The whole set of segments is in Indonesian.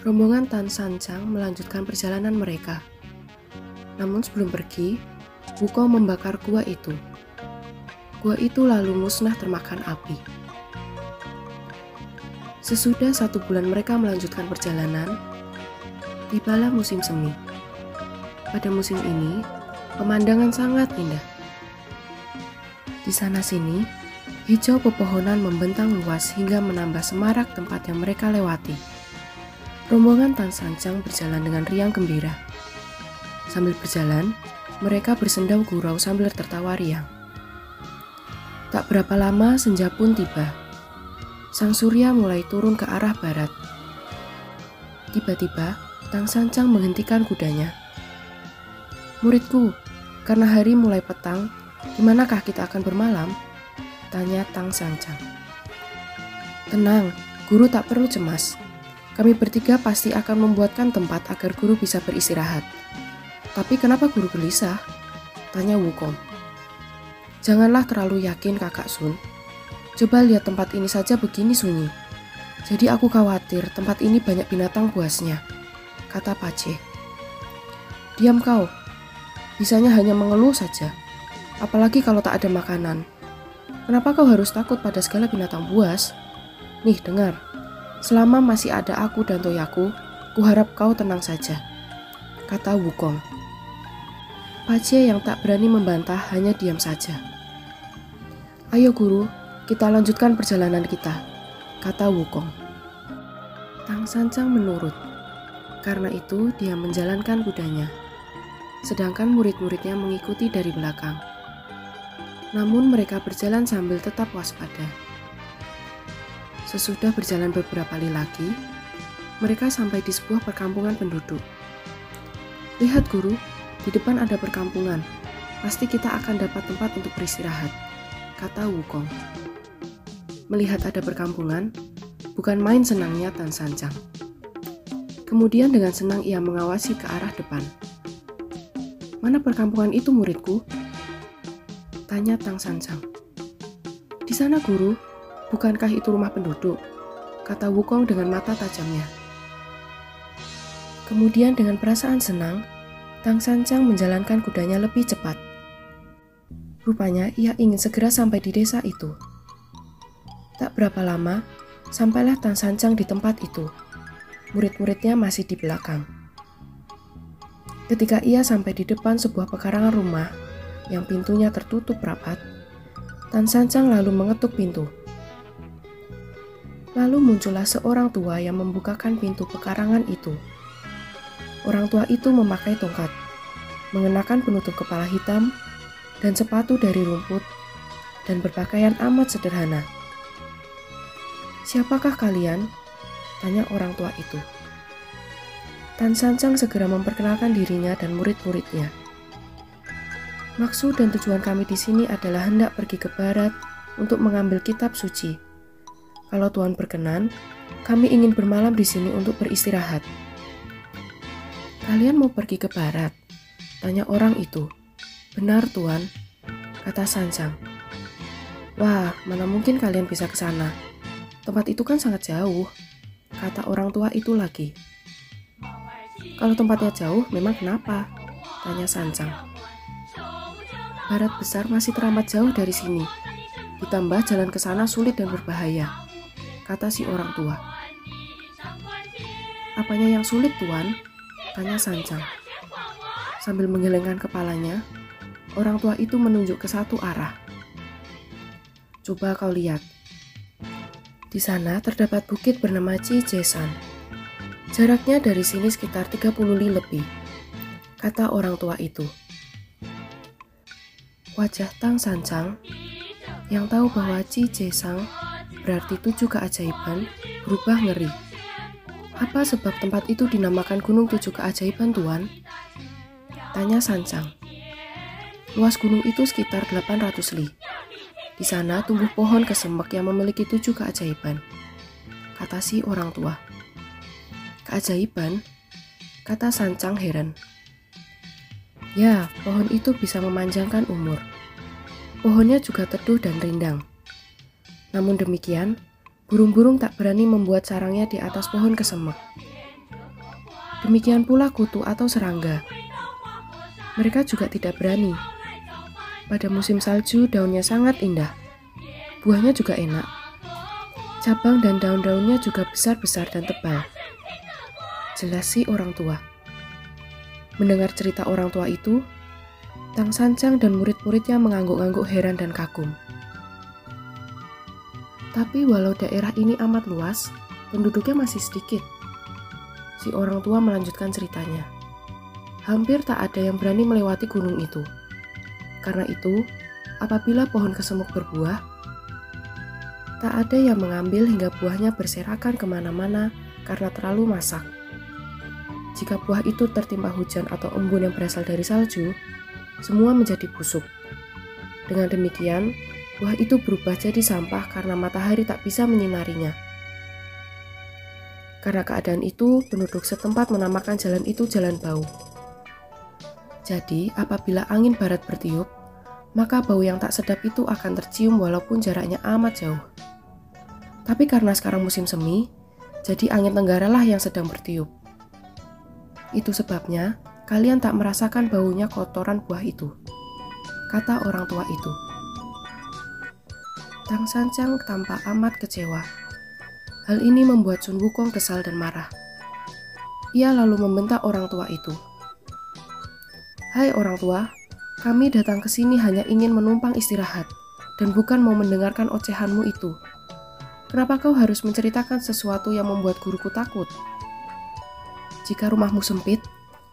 rombongan Tan Sancang melanjutkan perjalanan mereka. Namun sebelum pergi, Wukong membakar gua itu. Gua itu lalu musnah termakan api. Sesudah satu bulan mereka melanjutkan perjalanan, tibalah musim semi. Pada musim ini, pemandangan sangat indah. Di sana-sini, Hijau pepohonan membentang luas hingga menambah semarak tempat yang mereka lewati. Rombongan Tan Sancang berjalan dengan riang gembira. Sambil berjalan, mereka bersendau gurau sambil tertawa riang. Tak berapa lama senja pun tiba. Sang surya mulai turun ke arah barat. Tiba-tiba, Tang Sancang menghentikan kudanya. Muridku, karena hari mulai petang, di manakah kita akan bermalam? Tanya Tang Sancang. Tenang, guru tak perlu cemas. Kami bertiga pasti akan membuatkan tempat agar guru bisa beristirahat. Tapi kenapa guru gelisah? Tanya Wukong. Janganlah terlalu yakin kakak Sun. Coba lihat tempat ini saja begini sunyi. Jadi aku khawatir tempat ini banyak binatang buasnya, kata Pace. Diam kau, bisanya hanya mengeluh saja. Apalagi kalau tak ada makanan. Kenapa kau harus takut pada segala binatang buas? Nih, dengar. Selama masih ada aku dan Toyaku, kuharap kau tenang saja. Kata Wukong. Pace yang tak berani membantah hanya diam saja. Ayo guru, kita lanjutkan perjalanan kita, kata Wukong. Tang Sancang menurut. Karena itu dia menjalankan kudanya. Sedangkan murid-muridnya mengikuti dari belakang namun mereka berjalan sambil tetap waspada. Sesudah berjalan beberapa kali lagi, mereka sampai di sebuah perkampungan penduduk. Lihat guru, di depan ada perkampungan. Pasti kita akan dapat tempat untuk beristirahat, kata Wukong. Melihat ada perkampungan, bukan main senangnya Tan Sancang. Kemudian dengan senang ia mengawasi ke arah depan. Mana perkampungan itu muridku? Tanya Tang Sancang. Di sana guru, bukankah itu rumah penduduk? Kata Wukong dengan mata tajamnya. Kemudian dengan perasaan senang, Tang Sancang menjalankan kudanya lebih cepat. Rupanya ia ingin segera sampai di desa itu. Tak berapa lama, sampailah Tang Sancang di tempat itu. Murid-muridnya masih di belakang. Ketika ia sampai di depan sebuah pekarangan rumah, yang pintunya tertutup rapat, Tan Sancang lalu mengetuk pintu. Lalu muncullah seorang tua yang membukakan pintu pekarangan itu. Orang tua itu memakai tongkat, mengenakan penutup kepala hitam, dan sepatu dari rumput, dan berpakaian amat sederhana. Siapakah kalian? Tanya orang tua itu. Tan Sancang segera memperkenalkan dirinya dan murid-muridnya. Maksud dan tujuan kami di sini adalah hendak pergi ke barat untuk mengambil kitab suci. Kalau Tuhan berkenan, kami ingin bermalam di sini untuk beristirahat. Kalian mau pergi ke barat? Tanya orang itu. Benar, Tuan, kata Sancang. Wah, mana mungkin kalian bisa ke sana? Tempat itu kan sangat jauh, kata orang tua itu lagi. Kalau tempatnya jauh, memang kenapa? Tanya Sancang barat besar masih teramat jauh dari sini. Ditambah jalan ke sana sulit dan berbahaya, kata si orang tua. Apanya yang sulit, Tuan? Tanya Sancang. Sambil menggelengkan kepalanya, orang tua itu menunjuk ke satu arah. Coba kau lihat. Di sana terdapat bukit bernama Cijesan. Jaraknya dari sini sekitar 30 li lebih, kata orang tua itu. Wajah Tang Sancang yang tahu bahwa Ci Jesang berarti tujuh keajaiban berubah ngeri. Apa sebab tempat itu dinamakan Gunung Tujuh Keajaiban, Tuan? Tanya Sancang. Luas gunung itu sekitar 800 li. Di sana tumbuh pohon kesemek yang memiliki tujuh keajaiban. Kata si orang tua. Keajaiban? Kata Sancang heran. Ya, pohon itu bisa memanjangkan umur. Pohonnya juga teduh dan rindang. Namun demikian, Burung-burung tak berani membuat sarangnya di atas pohon kesemek. Demikian pula kutu atau serangga. Mereka juga tidak berani. Pada musim salju, daunnya sangat indah. Buahnya juga enak. Cabang dan daun-daunnya juga besar-besar dan tebal. Jelas sih orang tua. Mendengar cerita orang tua itu, Tang Sancang dan murid-muridnya mengangguk-angguk heran dan kagum. Tapi walau daerah ini amat luas, penduduknya masih sedikit. Si orang tua melanjutkan ceritanya. Hampir tak ada yang berani melewati gunung itu. Karena itu, apabila pohon kesemuk berbuah, tak ada yang mengambil hingga buahnya berserakan ke mana-mana karena terlalu masak. Jika buah itu tertimpa hujan atau embun yang berasal dari salju, semua menjadi busuk. Dengan demikian, buah itu berubah jadi sampah karena matahari tak bisa menyinarinya. Karena keadaan itu, penduduk setempat menamakan jalan itu Jalan Bau. Jadi, apabila angin barat bertiup, maka bau yang tak sedap itu akan tercium walaupun jaraknya amat jauh. Tapi karena sekarang musim semi, jadi angin tenggara lah yang sedang bertiup. Itu sebabnya kalian tak merasakan baunya kotoran buah itu, kata orang tua itu. Tang Sancang tampak amat kecewa. Hal ini membuat Sun Wukong kesal dan marah. Ia lalu membentak orang tua itu. Hai orang tua, kami datang ke sini hanya ingin menumpang istirahat dan bukan mau mendengarkan ocehanmu itu. Kenapa kau harus menceritakan sesuatu yang membuat guruku takut? Jika rumahmu sempit,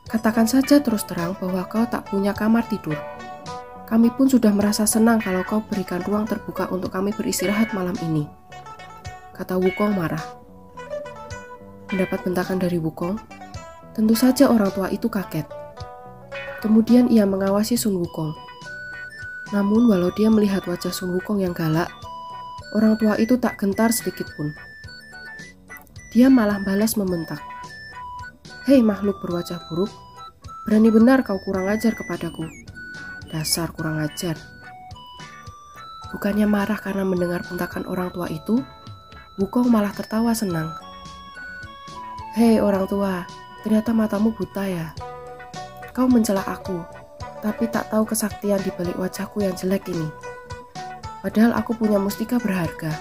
katakan saja terus terang bahwa kau tak punya kamar tidur. Kami pun sudah merasa senang kalau kau berikan ruang terbuka untuk kami beristirahat malam ini. Kata Wukong marah. Mendapat bentakan dari Wukong, tentu saja orang tua itu kaget. Kemudian ia mengawasi Sun Wukong. Namun walau dia melihat wajah Sun Wukong yang galak, orang tua itu tak gentar sedikit pun. Dia malah balas membentak. Hei makhluk berwajah buruk, berani benar kau kurang ajar kepadaku. Dasar kurang ajar. Bukannya marah karena mendengar bentakan orang tua itu, Wukong malah tertawa senang. Hei orang tua, ternyata matamu buta ya. Kau mencela aku, tapi tak tahu kesaktian di balik wajahku yang jelek ini. Padahal aku punya mustika berharga.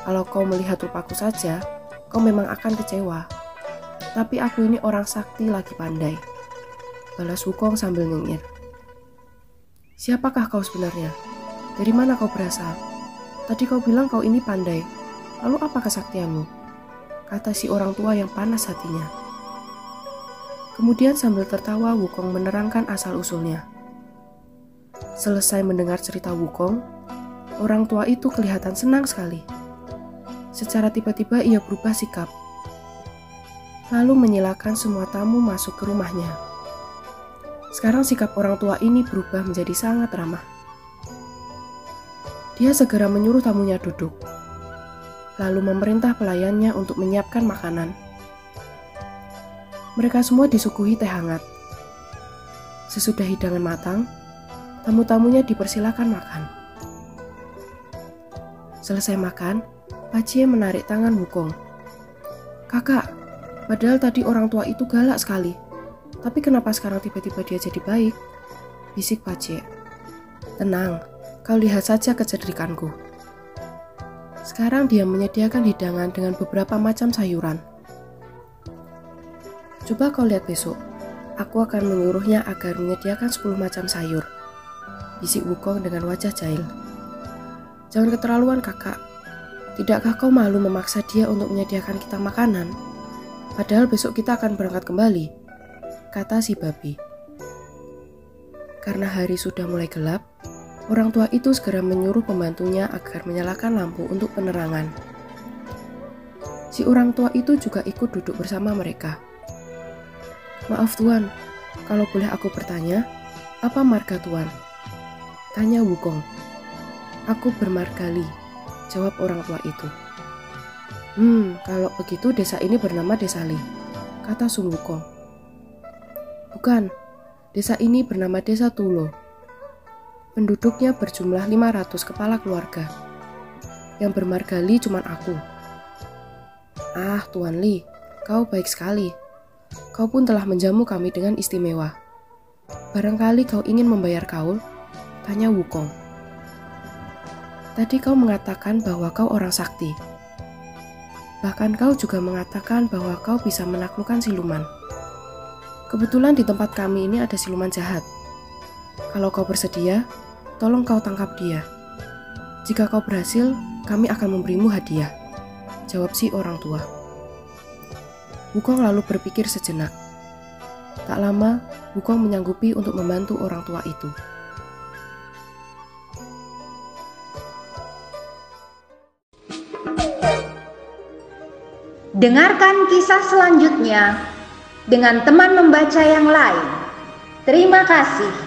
Kalau kau melihat rupaku saja, kau memang akan kecewa. Tapi aku ini orang sakti lagi pandai. Balas Wukong sambil nyengir. Siapakah kau sebenarnya? Dari mana kau berasal? Tadi kau bilang kau ini pandai. Lalu apa kesaktianmu? Kata si orang tua yang panas hatinya. Kemudian sambil tertawa Wukong menerangkan asal-usulnya. Selesai mendengar cerita Wukong, orang tua itu kelihatan senang sekali. Secara tiba-tiba ia berubah sikap. Lalu menyilakan semua tamu masuk ke rumahnya. Sekarang sikap orang tua ini berubah menjadi sangat ramah. Dia segera menyuruh tamunya duduk, lalu memerintah pelayannya untuk menyiapkan makanan. Mereka semua disuguhi teh hangat. Sesudah hidangan matang, tamu-tamunya dipersilakan makan. Selesai makan, Pacie menarik tangan Wukong. Kakak, padahal tadi orang tua itu galak sekali. Tapi kenapa sekarang tiba-tiba dia jadi baik? Bisik Pace. Tenang, kau lihat saja kecerdikanku. Sekarang dia menyediakan hidangan dengan beberapa macam sayuran. Coba kau lihat besok. Aku akan menyuruhnya agar menyediakan 10 macam sayur. Bisik Wukong dengan wajah jahil. Jangan keterlaluan kakak. Tidakkah kau malu memaksa dia untuk menyediakan kita makanan? Padahal besok kita akan berangkat kembali kata si babi. Karena hari sudah mulai gelap, orang tua itu segera menyuruh pembantunya agar menyalakan lampu untuk penerangan. Si orang tua itu juga ikut duduk bersama mereka. Maaf tuan, kalau boleh aku bertanya, apa marga tuan? Tanya Wukong. Aku bermargali, jawab orang tua itu. Hmm, kalau begitu desa ini bernama Desa Li, kata Sun Wukong. Bukan, desa ini bernama Desa Tulo. Penduduknya berjumlah 500 kepala keluarga. Yang bermargali cuma aku. Ah, Tuan Li, kau baik sekali. Kau pun telah menjamu kami dengan istimewa. Barangkali kau ingin membayar kaul? Tanya Wukong. Tadi kau mengatakan bahwa kau orang sakti. Bahkan kau juga mengatakan bahwa kau bisa menaklukkan siluman. Kebetulan di tempat kami ini ada siluman jahat. Kalau kau bersedia, tolong kau tangkap dia. Jika kau berhasil, kami akan memberimu hadiah. Jawab si orang tua. Wukong lalu berpikir sejenak. Tak lama, Wukong menyanggupi untuk membantu orang tua itu. Dengarkan kisah selanjutnya dengan teman membaca yang lain. Terima kasih.